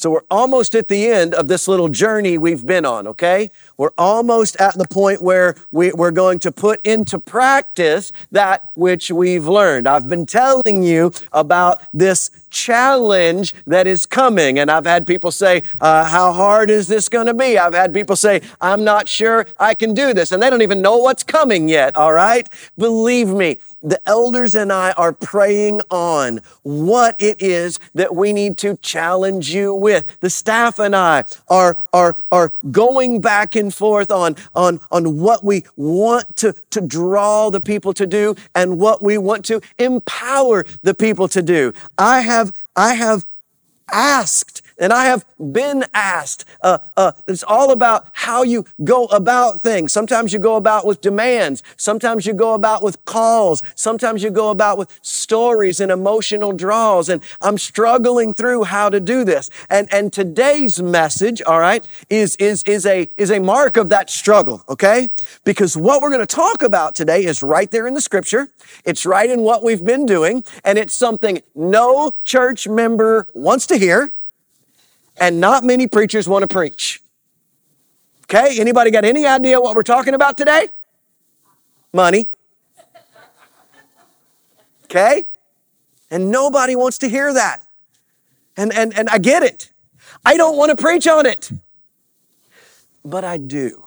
So we're almost at the end of this little journey we've been on, okay? We're almost at the point where we, we're going to put into practice that which we've learned. I've been telling you about this challenge that is coming. And I've had people say, uh, How hard is this going to be? I've had people say, I'm not sure I can do this. And they don't even know what's coming yet, all right? Believe me, the elders and I are praying on what it is that we need to challenge you with. The staff and I are, are, are going back and forth on, on, on what we want to, to draw the people to do and what we want to empower the people to do. I have, I have asked and I have been asked. Uh, uh, it's all about how you go about things. Sometimes you go about with demands. Sometimes you go about with calls. Sometimes you go about with stories and emotional draws. And I'm struggling through how to do this. And, and today's message, all right, is, is, is a, is a mark of that struggle, okay? Because what we're going to talk about today is right there in the scripture. It's right in what we've been doing. And it's something no church member wants to hear and not many preachers want to preach. Okay, anybody got any idea what we're talking about today? Money. Okay? And nobody wants to hear that. And, and, and I get it. I don't want to preach on it. But I do.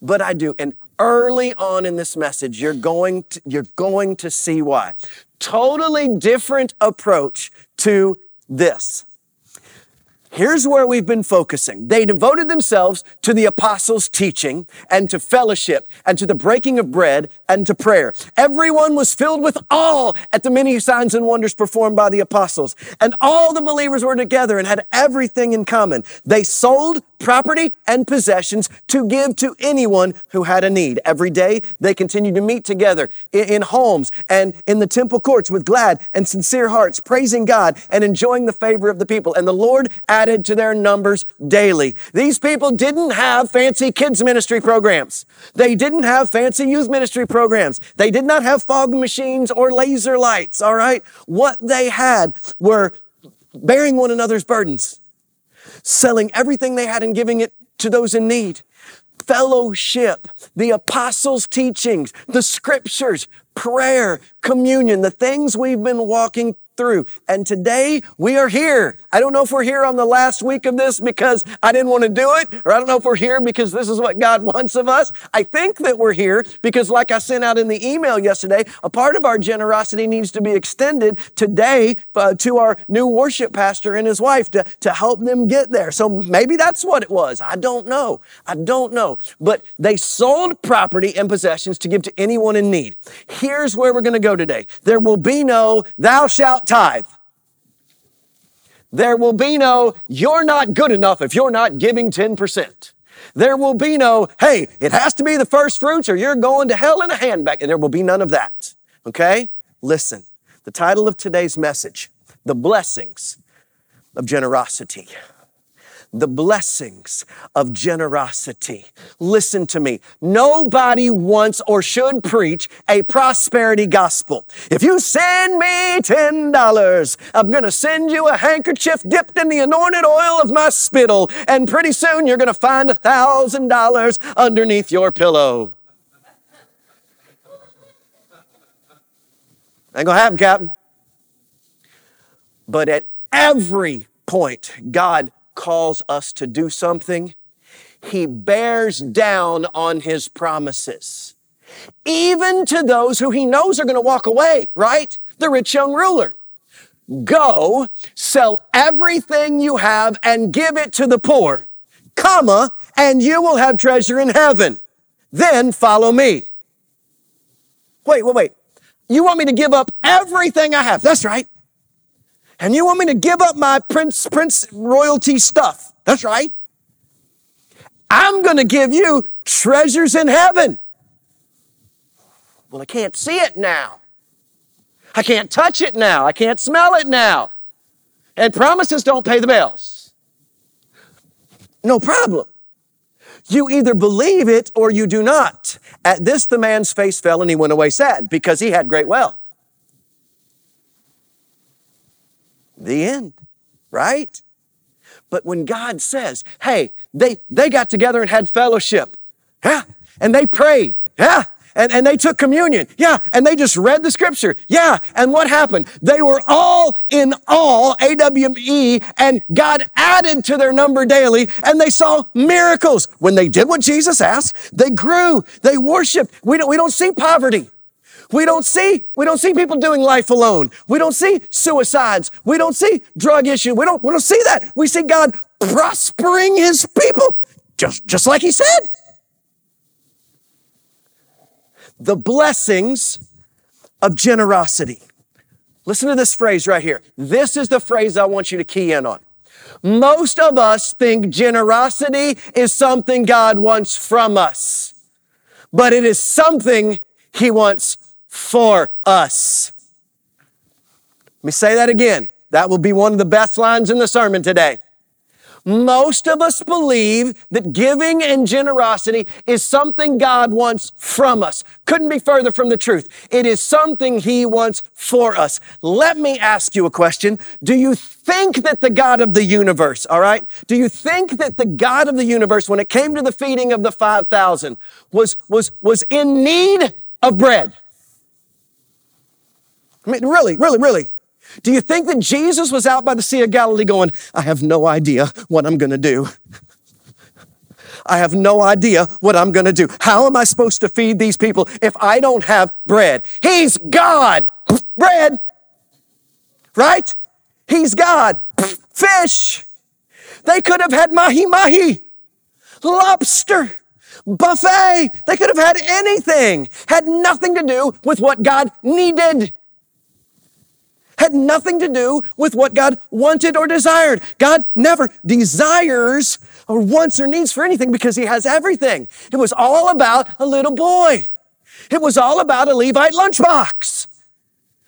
But I do. And early on in this message, you're going to, you're going to see why. Totally different approach to this. Here's where we've been focusing. They devoted themselves to the apostles' teaching and to fellowship and to the breaking of bread and to prayer. Everyone was filled with awe at the many signs and wonders performed by the apostles. And all the believers were together and had everything in common. They sold property and possessions to give to anyone who had a need. Every day they continued to meet together in, homes and in the temple courts with glad and sincere hearts, praising God and enjoying the favor of the people. And the Lord added to their numbers daily. These people didn't have fancy kids ministry programs. They didn't have fancy youth ministry programs. They did not have fog machines or laser lights, all right? What they had were bearing one another's burdens selling everything they had and giving it to those in need. Fellowship, the apostles' teachings, the scriptures, prayer, communion, the things we've been walking through. And today we are here. I don't know if we're here on the last week of this because I didn't want to do it, or I don't know if we're here because this is what God wants of us. I think that we're here because, like I sent out in the email yesterday, a part of our generosity needs to be extended today uh, to our new worship pastor and his wife to, to help them get there. So maybe that's what it was. I don't know. I don't know. But they sold property and possessions to give to anyone in need. Here's where we're going to go today. There will be no thou shalt tithe. There will be no, you're not good enough if you're not giving 10%. There will be no, hey, it has to be the first fruits or you're going to hell in a handbag. And there will be none of that. Okay? Listen, the title of today's message, The Blessings of Generosity the blessings of generosity. Listen to me. Nobody wants or should preach a prosperity gospel. If you send me $10, I'm going to send you a handkerchief dipped in the anointed oil of my spittle. And pretty soon you're going to find a thousand dollars underneath your pillow. Ain't gonna happen, Captain. But at every point, God calls us to do something, he bears down on his promises. Even to those who he knows are going to walk away, right? The rich young ruler. Go, sell everything you have and give it to the poor, comma, and you will have treasure in heaven. Then follow me. Wait, wait, wait. You want me to give up everything I have? That's right. And you want me to give up my prince, prince royalty stuff. That's right. I'm going to give you treasures in heaven. Well, I can't see it now. I can't touch it now. I can't smell it now. And promises don't pay the bills. No problem. You either believe it or you do not. At this, the man's face fell and he went away sad because he had great wealth. The end, right? But when God says, hey, they, they got together and had fellowship, yeah, and they prayed, yeah, and, and they took communion. Yeah. And they just read the scripture. Yeah. And what happened? They were all in all, AWE, and God added to their number daily, and they saw miracles. When they did what Jesus asked, they grew, they worshiped. We don't, we don't see poverty. We don't see, we don't see people doing life alone. We don't see suicides. We don't see drug issue. We don't, we don't see that. We see God prospering his people, just, just like he said. The blessings of generosity. Listen to this phrase right here. This is the phrase I want you to key in on. Most of us think generosity is something God wants from us, but it is something He wants for us. Let me say that again. That will be one of the best lines in the sermon today. Most of us believe that giving and generosity is something God wants from us. Couldn't be further from the truth. It is something He wants for us. Let me ask you a question. Do you think that the God of the universe, all right? Do you think that the God of the universe, when it came to the feeding of the 5,000, was, was, was in need of bread? I mean, really, really, really. Do you think that Jesus was out by the Sea of Galilee going, I have no idea what I'm going to do? I have no idea what I'm going to do. How am I supposed to feed these people if I don't have bread? He's God. Bread. Right? He's God. Fish. They could have had mahi mahi, lobster, buffet. They could have had anything. Had nothing to do with what God needed had nothing to do with what God wanted or desired. God never desires or wants or needs for anything because he has everything. It was all about a little boy. It was all about a Levite lunchbox.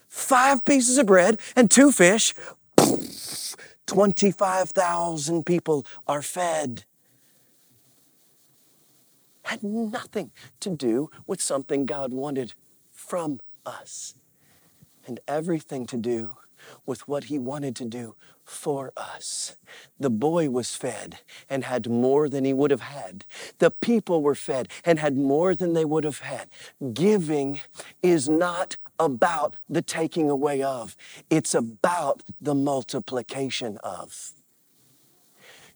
Five pieces of bread and two fish. 25,000 people are fed. Had nothing to do with something God wanted from us and everything to do with what he wanted to do for us. The boy was fed and had more than he would have had. The people were fed and had more than they would have had. Giving is not about the taking away of, it's about the multiplication of.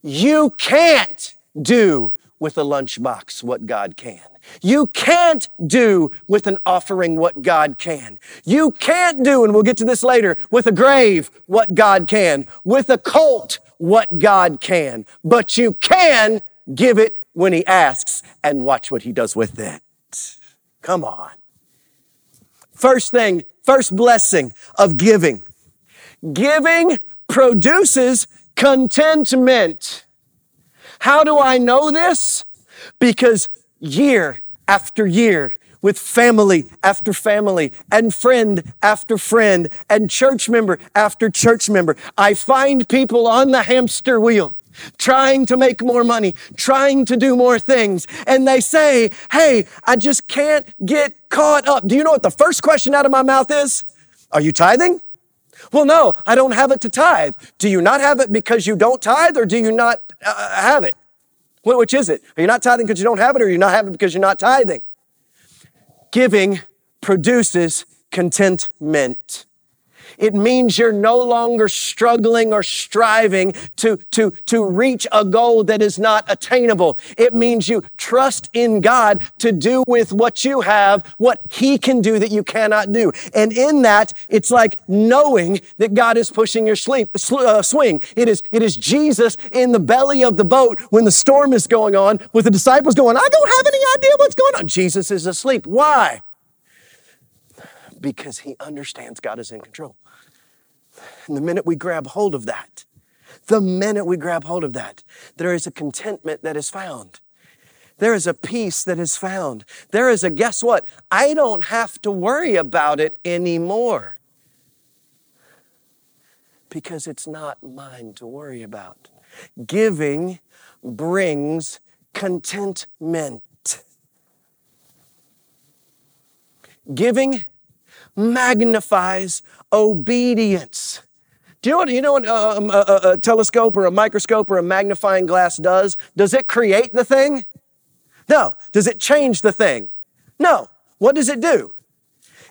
You can't do with a lunchbox what God can. You can't do with an offering what God can. You can't do, and we'll get to this later, with a grave what God can, with a colt what God can. But you can give it when He asks and watch what He does with it. Come on. First thing, first blessing of giving. Giving produces contentment. How do I know this? Because year after year with family after family and friend after friend and church member after church member. I find people on the hamster wheel trying to make more money, trying to do more things. And they say, Hey, I just can't get caught up. Do you know what the first question out of my mouth is? Are you tithing? Well, no, I don't have it to tithe. Do you not have it because you don't tithe or do you not uh, have it? Which is it? Are you not tithing because you don't have it, or are you not having it because you're not tithing? Giving produces contentment. It means you're no longer struggling or striving to, to, to reach a goal that is not attainable. It means you trust in God to do with what you have, what He can do that you cannot do. And in that, it's like knowing that God is pushing your sleep, uh, swing. It is, it is Jesus in the belly of the boat when the storm is going on with the disciples going, I don't have any idea what's going on. Jesus is asleep. Why? Because he understands God is in control. And the minute we grab hold of that, the minute we grab hold of that, there is a contentment that is found. There is a peace that is found. There is a, guess what? I don't have to worry about it anymore because it's not mine to worry about. Giving brings contentment. Giving magnifies obedience. Do you know what, you know what a, a, a telescope or a microscope or a magnifying glass does? Does it create the thing? No. Does it change the thing? No. What does it do?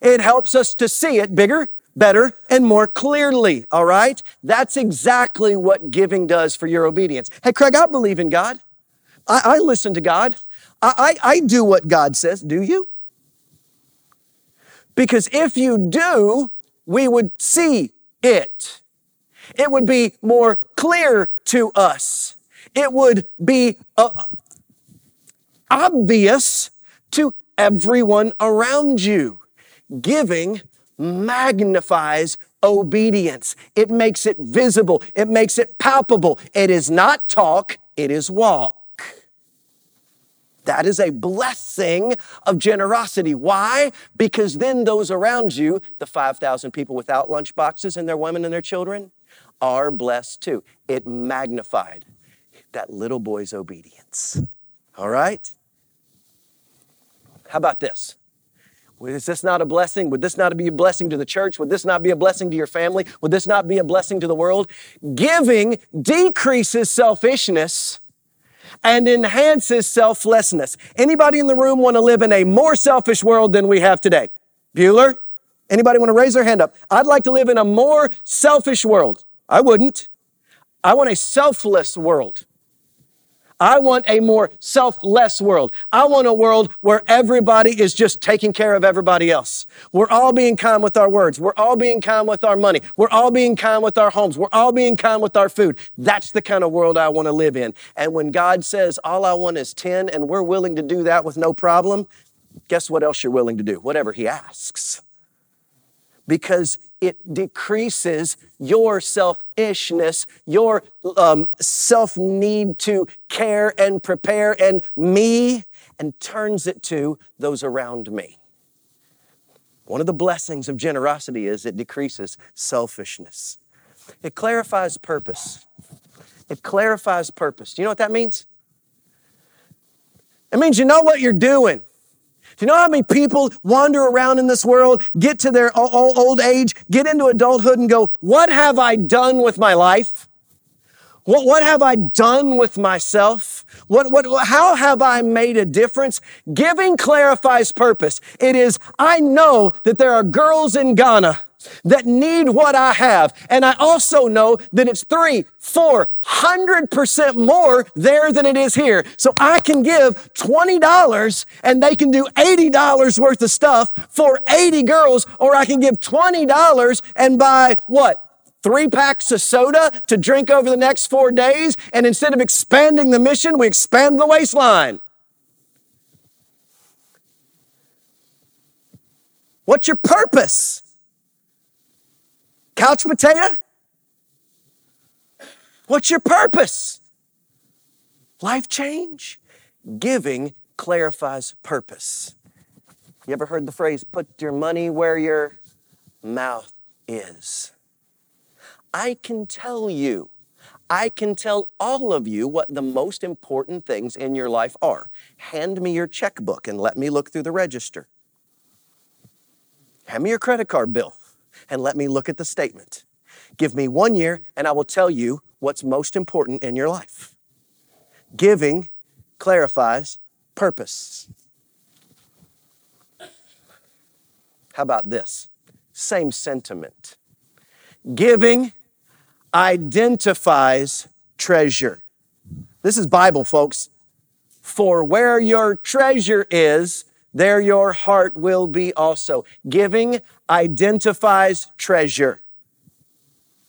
It helps us to see it bigger, better, and more clearly, all right? That's exactly what giving does for your obedience. Hey, Craig, I believe in God. I, I listen to God. I, I, I do what God says. Do you? Because if you do, we would see it. It would be more clear to us. It would be uh, obvious to everyone around you. Giving magnifies obedience. It makes it visible. It makes it palpable. It is not talk, it is walk. That is a blessing of generosity. Why? Because then those around you, the 5,000 people without lunch boxes and their women and their children, are blessed too. It magnified that little boy's obedience. All right? How about this? Is this not a blessing? Would this not be a blessing to the church? Would this not be a blessing to your family? Would this not be a blessing to the world? Giving decreases selfishness and enhances selflessness. Anybody in the room want to live in a more selfish world than we have today? Bueller? Anybody want to raise their hand up? I'd like to live in a more selfish world. I wouldn't. I want a selfless world. I want a more selfless world. I want a world where everybody is just taking care of everybody else. We're all being kind with our words. We're all being kind with our money. We're all being kind with our homes. We're all being kind with our food. That's the kind of world I want to live in. And when God says, all I want is 10, and we're willing to do that with no problem, guess what else you're willing to do? Whatever He asks. Because it decreases your selfishness, your um, self need to care and prepare and me, and turns it to those around me. One of the blessings of generosity is it decreases selfishness. It clarifies purpose. It clarifies purpose. Do you know what that means? It means you know what you're doing. Do you know how many people wander around in this world, get to their old age, get into adulthood and go, what have I done with my life? What, what have I done with myself? What, what, how have I made a difference? Giving clarifies purpose. It is, I know that there are girls in Ghana that need what I have. And I also know that it's three, four hundred percent more there than it is here. So I can give $20 and they can do $80 worth of stuff for 80 girls, or I can give $20 and buy what? Three packs of soda to drink over the next four days. And instead of expanding the mission, we expand the waistline. What's your purpose? Couch potato? What's your purpose? Life change? Giving clarifies purpose. You ever heard the phrase, put your money where your mouth is? I can tell you, I can tell all of you what the most important things in your life are. Hand me your checkbook and let me look through the register. Hand me your credit card bill and let me look at the statement. Give me one year and I will tell you what's most important in your life. Giving clarifies purpose. How about this? Same sentiment. Giving identifies treasure. This is Bible, folks. For where your treasure is, there your heart will be also. Giving identifies treasure.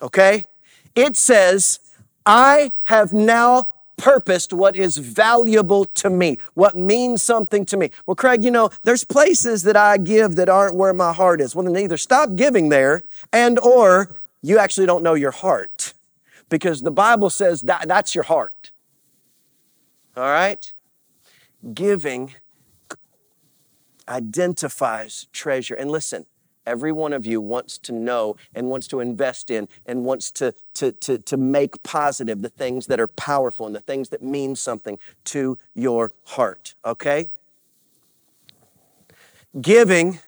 Okay? It says, I have now purposed what is valuable to me, what means something to me. Well, Craig, you know, there's places that I give that aren't where my heart is. Well, then either stop giving there and or you actually don't know your heart because the Bible says that that's your heart. All right? Giving identifies treasure. And listen, every one of you wants to know and wants to invest in and wants to, to, to, to make positive the things that are powerful and the things that mean something to your heart, okay? Giving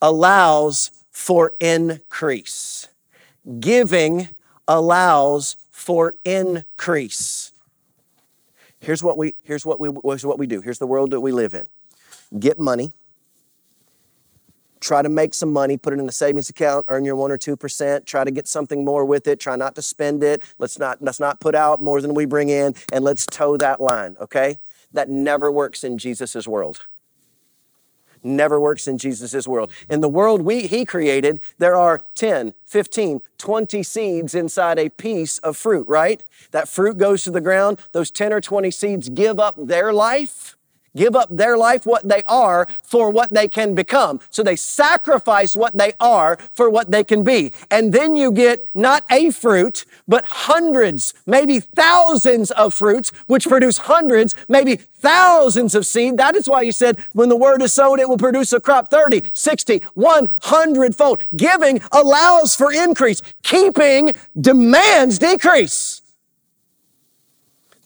allows for increase. Giving allows for increase. Here's what we here's what we here's what we do. Here's the world that we live in. Get money, try to make some money, put it in a savings account, earn your one or two percent, try to get something more with it, try not to spend it. Let's not let's not put out more than we bring in, and let's toe that line, okay? That never works in Jesus' world. Never works in Jesus' world. In the world we, he created, there are 10, 15, 20 seeds inside a piece of fruit, right? That fruit goes to the ground. Those 10 or 20 seeds give up their life give up their life, what they are, for what they can become. So they sacrifice what they are for what they can be. And then you get not a fruit, but hundreds, maybe thousands of fruits, which produce hundreds, maybe thousands of seed. That is why he said, when the word is sown, it will produce a crop 30, 60, 100 fold. Giving allows for increase. Keeping demands decrease.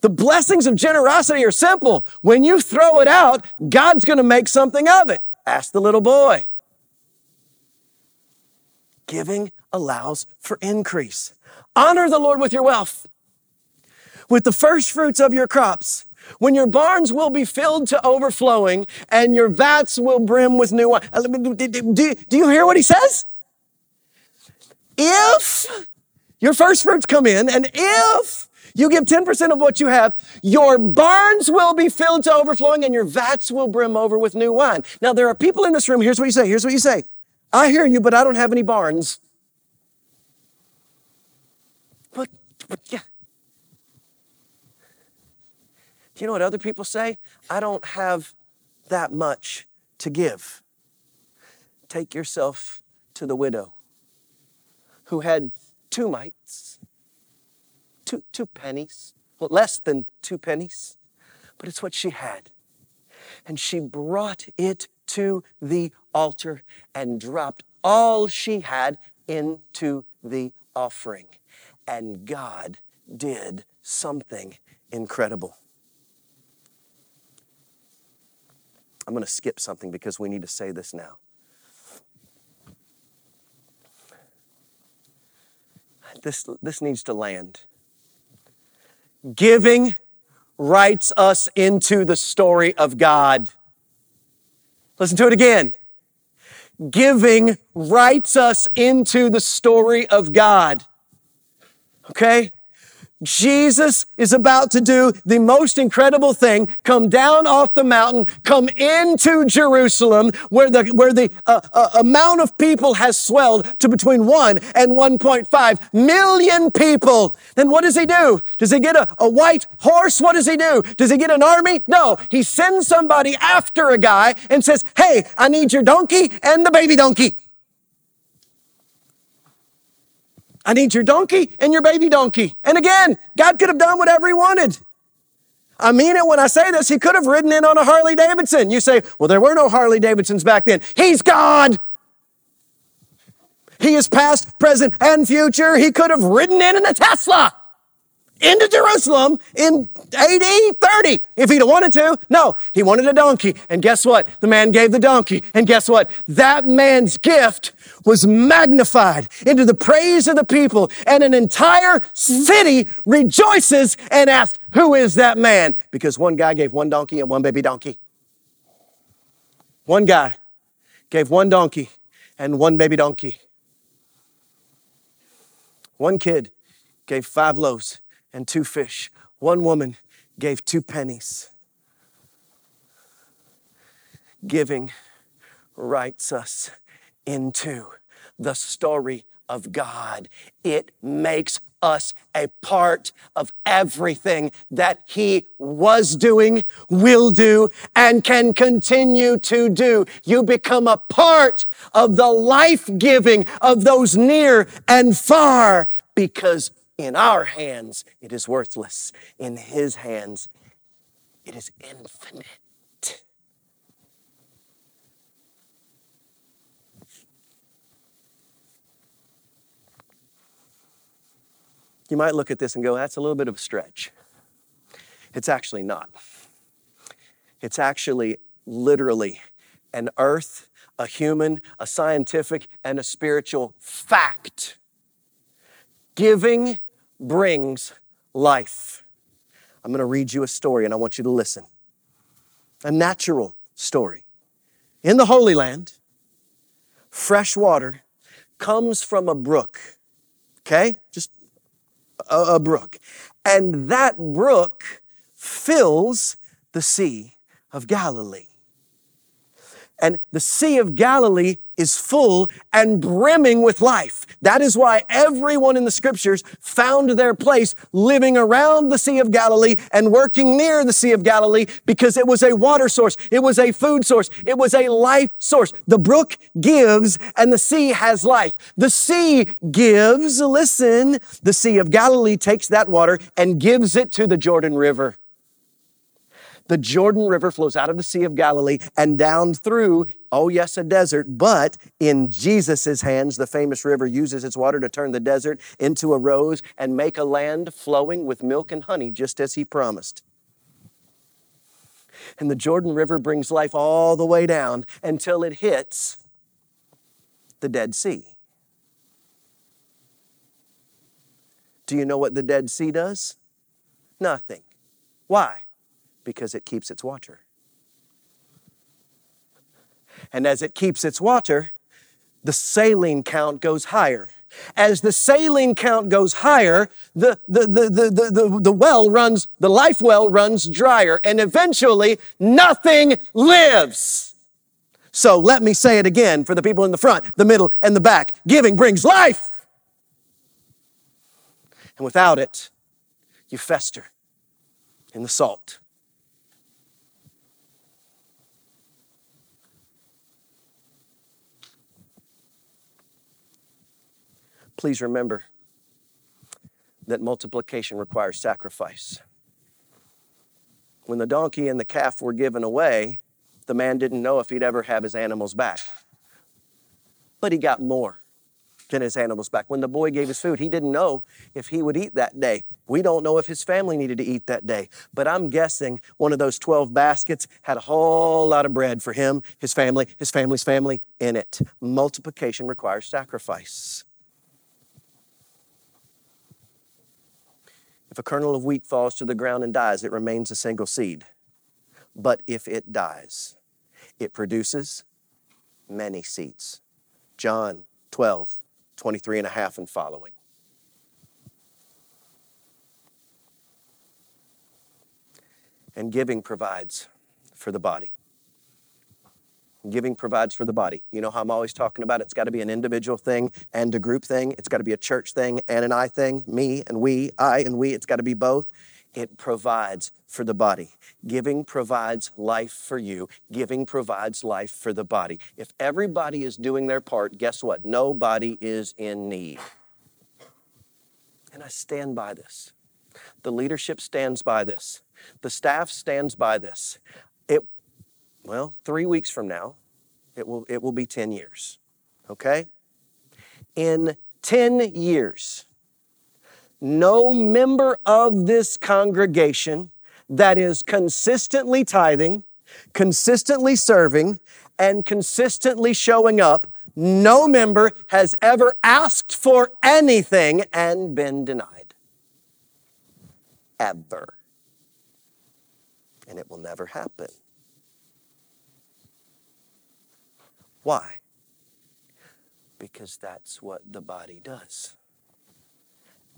The blessings of generosity are simple. When you throw it out, God's going to make something of it. Ask the little boy. Giving allows for increase. Honor the Lord with your wealth, with the first fruits of your crops. When your barns will be filled to overflowing and your vats will brim with new wine. Do, do you hear what he says? If your first fruits come in and if you give 10% of what you have, your barns will be filled to overflowing and your vats will brim over with new wine. Now, there are people in this room, here's what you say, here's what you say. I hear you, but I don't have any barns. But, but yeah. Do you know what other people say? I don't have that much to give. Take yourself to the widow who had two mites two, two pennies, well, less than two pennies, but it's what she had. And she brought it to the altar and dropped all she had into the offering. And God did something incredible. I'm going to skip something because we need to say this now. This, this needs to land. Giving writes us into the story of God. Listen to it again. Giving writes us into the story of God. Okay? Jesus is about to do the most incredible thing, come down off the mountain, come into Jerusalem where the, where the uh, uh, amount of people has swelled to between 1 and 1.5 million people. Then what does he do? Does he get a, a white horse? What does he do? Does he get an army? No. He sends somebody after a guy and says, hey, I need your donkey and the baby donkey. I need your donkey and your baby donkey. And again, God could have done whatever he wanted. I mean it when I say this. He could have ridden in on a Harley Davidson. You say, well, there were no Harley Davidsons back then. He's God. He is past, present, and future. He could have ridden in in a Tesla into Jerusalem in AD 30 if he'd have wanted to. No, he wanted a donkey. And guess what? The man gave the donkey. And guess what? That man's gift was magnified into the praise of the people, and an entire city rejoices and asks, Who is that man? Because one guy gave one donkey and one baby donkey. One guy gave one donkey and one baby donkey. One kid gave five loaves and two fish. One woman gave two pennies. Giving writes us into the story of God. It makes us a part of everything that He was doing, will do, and can continue to do. You become a part of the life giving of those near and far because in our hands it is worthless. In His hands it is infinite. You might look at this and go, that's a little bit of a stretch. It's actually not. It's actually literally an earth, a human, a scientific, and a spiritual fact Giving brings life. I'm going to read you a story and I want you to listen. A natural story. In the Holy Land, fresh water comes from a brook. Okay? Just a, a brook. And that brook fills the Sea of Galilee. And the Sea of Galilee is full and brimming with life. That is why everyone in the scriptures found their place living around the Sea of Galilee and working near the Sea of Galilee because it was a water source. It was a food source. It was a life source. The brook gives and the sea has life. The sea gives, listen, the Sea of Galilee takes that water and gives it to the Jordan River. The Jordan River flows out of the Sea of Galilee and down through, oh yes, a desert, but in Jesus' hands, the famous river uses its water to turn the desert into a rose and make a land flowing with milk and honey, just as he promised. And the Jordan River brings life all the way down until it hits the Dead Sea. Do you know what the Dead Sea does? Nothing. Why? Because it keeps its water. And as it keeps its water, the saline count goes higher. As the saline count goes higher, the, the, the, the, the, the, the well runs, the life well runs drier, and eventually nothing lives. So let me say it again for the people in the front, the middle, and the back. Giving brings life. And without it, you fester in the salt. Please remember that multiplication requires sacrifice. When the donkey and the calf were given away, the man didn't know if he'd ever have his animals back. But he got more than his animals back. When the boy gave his food, he didn't know if he would eat that day. We don't know if his family needed to eat that day. But I'm guessing one of those 12 baskets had a whole lot of bread for him, his family, his family's family in it. Multiplication requires sacrifice. If a kernel of wheat falls to the ground and dies, it remains a single seed. But if it dies, it produces many seeds. John 12, 23 and a half and following. And giving provides for the body. Giving provides for the body. You know how I'm always talking about it? it's got to be an individual thing and a group thing. It's got to be a church thing and an I thing, me and we, I and we. It's got to be both. It provides for the body. Giving provides life for you. Giving provides life for the body. If everybody is doing their part, guess what? Nobody is in need. And I stand by this. The leadership stands by this. The staff stands by this. It well, three weeks from now, it will, it will be 10 years. Okay? In 10 years, no member of this congregation that is consistently tithing, consistently serving, and consistently showing up, no member has ever asked for anything and been denied. Ever. And it will never happen. Why? Because that's what the body does.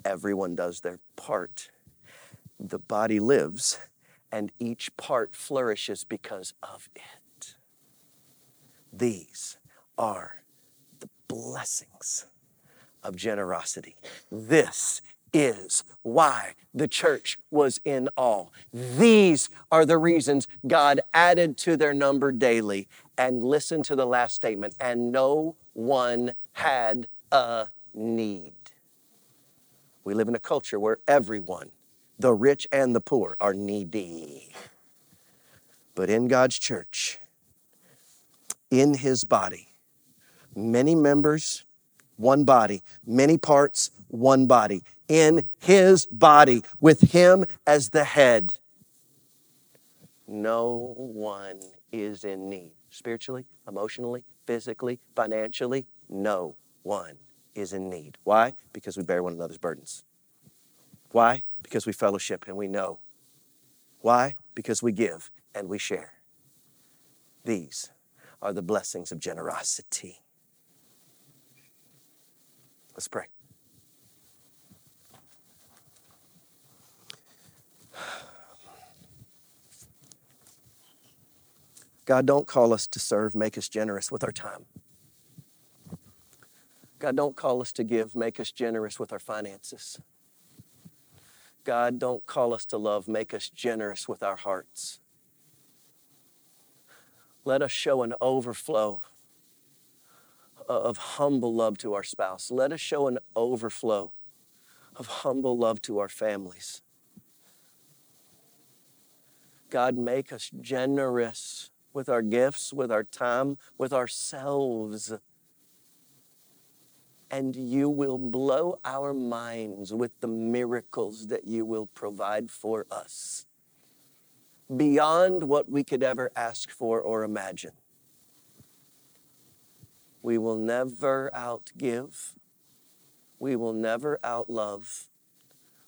Everyone does their part. The body lives, and each part flourishes because of it. These are the blessings of generosity. This is why the church was in awe. These are the reasons God added to their number daily. And listen to the last statement and no one had a need. We live in a culture where everyone, the rich and the poor, are needy. But in God's church, in His body, many members, one body, many parts, one body in his body with him as the head. No one is in need. Spiritually, emotionally, physically, financially, no one is in need. Why? Because we bear one another's burdens. Why? Because we fellowship and we know. Why? Because we give and we share. These are the blessings of generosity. Let's pray. God, don't call us to serve, make us generous with our time. God, don't call us to give, make us generous with our finances. God, don't call us to love, make us generous with our hearts. Let us show an overflow of humble love to our spouse. Let us show an overflow of humble love to our families. God, make us generous with our gifts, with our time, with ourselves. And you will blow our minds with the miracles that you will provide for us beyond what we could ever ask for or imagine. We will never outgive. We will never outlove.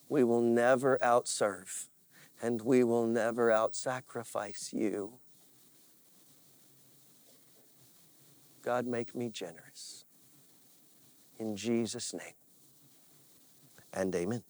We will never outserve. And we will never outsacrifice you. God, make me generous. In Jesus' name. And amen.